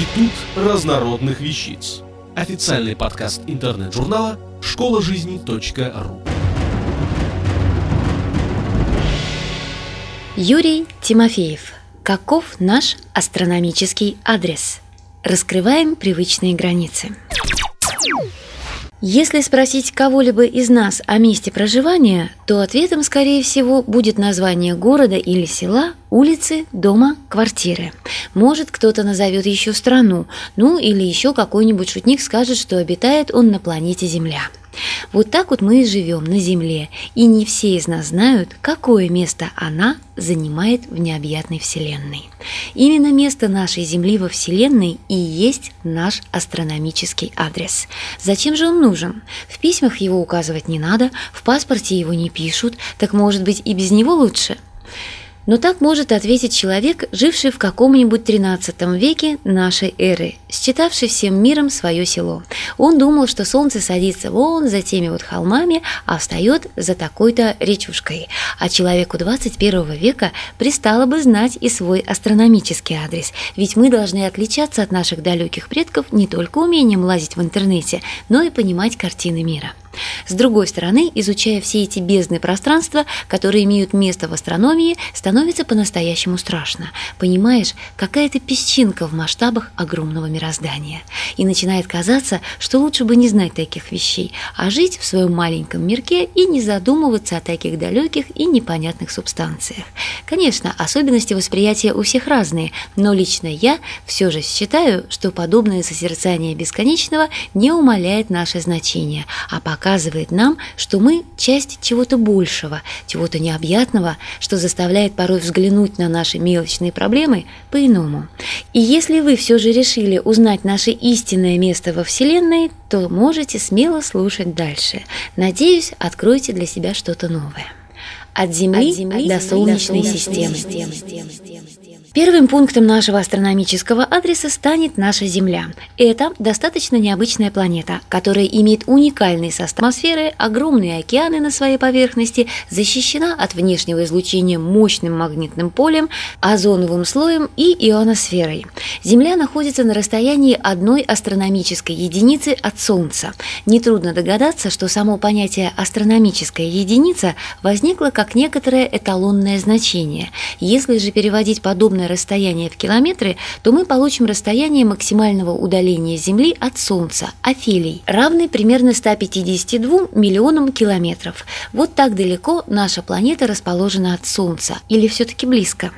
Институт разнородных вещиц. Официальный подкаст интернет-журнала школа жизни.ру. Юрий Тимофеев. Каков наш астрономический адрес? Раскрываем привычные границы. Если спросить кого-либо из нас о месте проживания, то ответом, скорее всего, будет название города или села, улицы, дома, квартиры. Может, кто-то назовет еще страну, ну или еще какой-нибудь шутник скажет, что обитает он на планете Земля. Вот так вот мы и живем на Земле, и не все из нас знают, какое место она занимает в необъятной Вселенной. Именно место нашей Земли во Вселенной и есть наш астрономический адрес. Зачем же он нужен? В письмах его указывать не надо, в паспорте его не пишут, так может быть и без него лучше – но так может ответить человек, живший в каком-нибудь XIII веке нашей эры, считавший всем миром свое село. Он думал, что солнце садится вон за теми вот холмами, а встает за такой-то речушкой. А человеку 21 века пристало бы знать и свой астрономический адрес, ведь мы должны отличаться от наших далеких предков не только умением лазить в интернете, но и понимать картины мира. С другой стороны, изучая все эти бездны пространства, которые имеют место в астрономии, становится по-настоящему страшно. Понимаешь, какая-то песчинка в масштабах огромного мироздания. И начинает казаться, что лучше бы не знать таких вещей, а жить в своем маленьком мирке и не задумываться о таких далеких и непонятных субстанциях. Конечно, особенности восприятия у всех разные, но лично я все же считаю, что подобное созерцание бесконечного не умаляет наше значение, а пока показывает нам, что мы часть чего-то большего, чего-то необъятного, что заставляет порой взглянуть на наши мелочные проблемы по-иному. И если вы все же решили узнать наше истинное место во Вселенной, то можете смело слушать дальше. Надеюсь, откроете для себя что-то новое. От Земли, От земли до Солнечной, до солнечной системы. системы. Первым пунктом нашего астрономического адреса станет наша Земля. Это достаточно необычная планета, которая имеет уникальный состав атмосферы, огромные океаны на своей поверхности, защищена от внешнего излучения мощным магнитным полем, озоновым слоем и ионосферой. Земля находится на расстоянии одной астрономической единицы от Солнца. Нетрудно догадаться, что само понятие «астрономическая единица» возникло как некоторое эталонное значение. Если же переводить подобное расстояние в километры, то мы получим расстояние максимального удаления Земли от Солнца, Афелий, равный примерно 152 миллионам километров. Вот так далеко наша планета расположена от Солнца, или все-таки близко?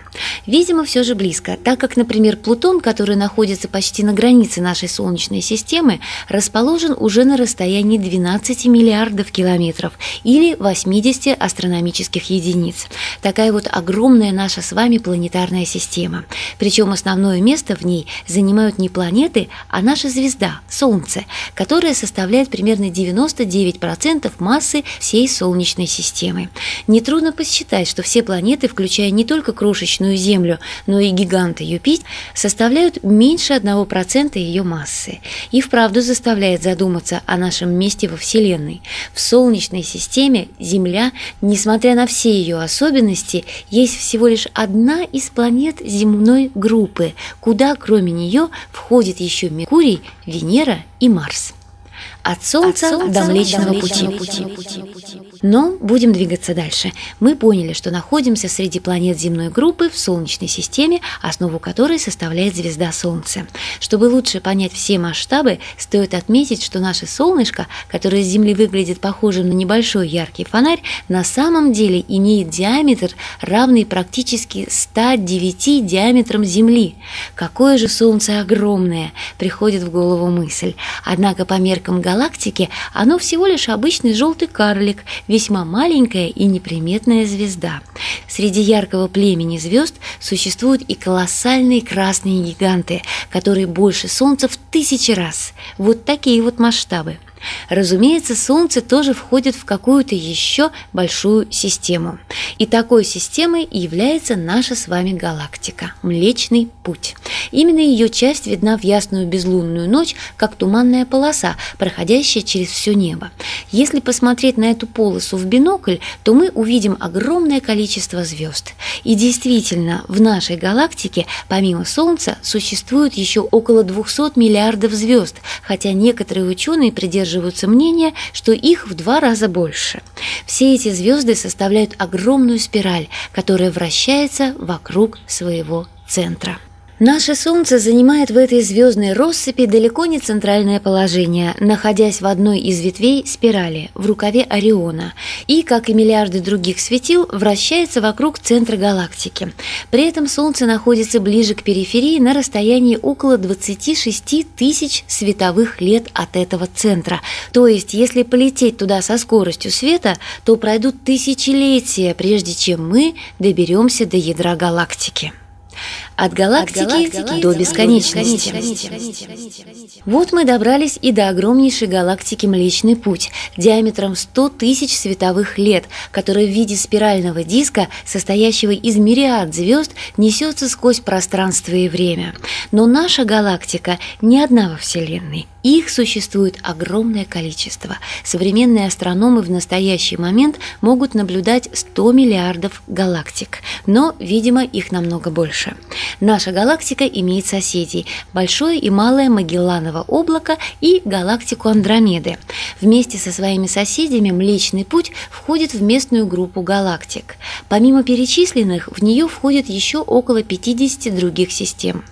Видимо, все же близко, так как, например, Плутон, который находится почти на границе нашей Солнечной системы, расположен уже на расстоянии 12 миллиардов километров или 80 астрономических единиц. Такая вот огромная наша с вами планетарная система. Причем основное место в ней занимают не планеты, а наша звезда – Солнце, которая составляет примерно 99% массы всей Солнечной системы. Нетрудно посчитать, что все планеты, включая не только крошечную Землю, но и гиганта Юпитер, составляют меньше 1% ее массы. И вправду заставляет задуматься о нашем месте во Вселенной. В Солнечной системе Земля, несмотря на все ее особенности, есть всего лишь одна из планет земной группы, куда кроме нее входит еще Меркурий, Венера и Марс. От Солнца, От солнца до Млечного, до Млечного пути. пути. Но будем двигаться дальше. Мы поняли, что находимся среди планет земной группы в Солнечной системе, основу которой составляет звезда Солнце. Чтобы лучше понять все масштабы, стоит отметить, что наше солнышко, которое с Земли выглядит похожим на небольшой яркий фонарь, на самом деле имеет диаметр, равный практически 109 диаметрам Земли. Какое же Солнце огромное, приходит в голову мысль. Однако по меркам галактики оно всего лишь обычный желтый карлик, весьма маленькая и неприметная звезда. Среди яркого племени звезд существуют и колоссальные красные гиганты, которые больше Солнца в тысячи раз. Вот такие вот масштабы. Разумеется, Солнце тоже входит в какую-то еще большую систему. И такой системой является наша с вами галактика – Млечный Путь. Именно ее часть видна в ясную безлунную ночь, как туманная полоса, проходящая через все небо. Если посмотреть на эту полосу в бинокль, то мы увидим огромное количество звезд. И действительно, в нашей галактике, помимо Солнца, существует еще около 200 миллиардов звезд, хотя некоторые ученые придерживаются мнения, что их в два раза больше. Все эти звезды составляют огромную спираль, которая вращается вокруг своего центра. Наше Солнце занимает в этой звездной россыпи далеко не центральное положение, находясь в одной из ветвей спирали, в рукаве Ориона, и, как и миллиарды других светил, вращается вокруг центра галактики. При этом Солнце находится ближе к периферии на расстоянии около 26 тысяч световых лет от этого центра. То есть, если полететь туда со скоростью света, то пройдут тысячелетия, прежде чем мы доберемся до ядра галактики. От галактики, От галактики до бесконечности. До бесконечности. Вот мы добрались и до огромнейшей галактики Млечный Путь, диаметром 100 тысяч световых лет, которая в виде спирального диска, состоящего из мириад звезд, несется сквозь пространство и время. Но наша галактика не одна во Вселенной. Их существует огромное количество. Современные астрономы в настоящий момент могут наблюдать 100 миллиардов галактик, но, видимо, их намного больше. Наша галактика имеет соседей – Большое и Малое Магелланово облако и галактику Андромеды. Вместе со своими соседями Млечный Путь входит в местную группу галактик. Помимо перечисленных, в нее входит еще около 50 других систем.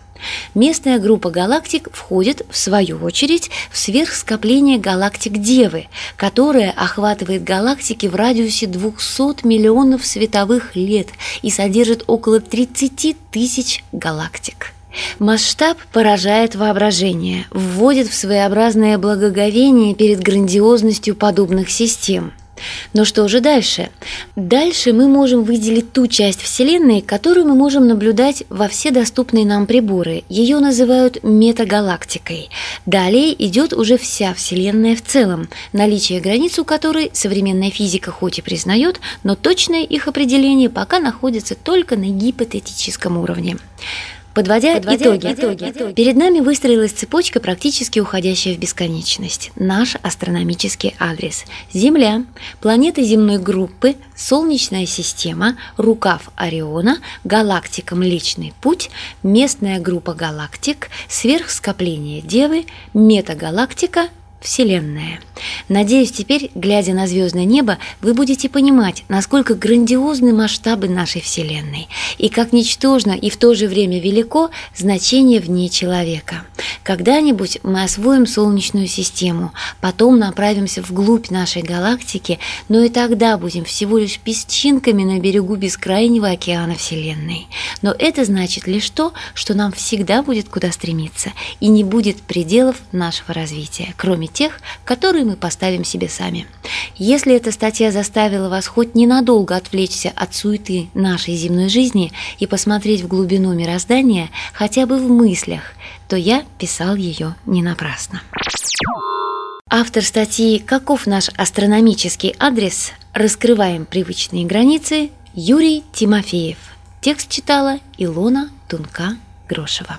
Местная группа галактик входит, в свою очередь, в сверхскопление галактик Девы, которое охватывает галактики в радиусе 200 миллионов световых лет и содержит около 30 тысяч галактик. Масштаб поражает воображение, вводит в своеобразное благоговение перед грандиозностью подобных систем – но что же дальше? Дальше мы можем выделить ту часть Вселенной, которую мы можем наблюдать во все доступные нам приборы. Ее называют метагалактикой. Далее идет уже вся Вселенная в целом, наличие границ у которой современная физика хоть и признает, но точное их определение пока находится только на гипотетическом уровне. Подводя, Подводя итоги, итоги, итоги, перед нами выстроилась цепочка, практически уходящая в бесконечность. Наш астрономический адрес – Земля, планеты земной группы, Солнечная система, рукав Ориона, галактика Млечный Путь, местная группа галактик, сверхскопление Девы, метагалактика – Вселенная. Надеюсь, теперь, глядя на звездное небо, вы будете понимать, насколько грандиозны масштабы нашей Вселенной и как ничтожно и в то же время велико значение вне человека. Когда-нибудь мы освоим Солнечную систему, потом направимся вглубь нашей галактики, но и тогда будем всего лишь песчинками на берегу бескрайнего океана Вселенной. Но это значит лишь то, что нам всегда будет куда стремиться и не будет пределов нашего развития, кроме тех, которые мы поставим себе сами. Если эта статья заставила вас хоть ненадолго отвлечься от суеты нашей земной жизни и посмотреть в глубину мироздания, хотя бы в мыслях, то я писал ее не напрасно. Автор статьи «Каков наш астрономический адрес? Раскрываем привычные границы» Юрий Тимофеев. Текст читала Илона Тунка-Грошева.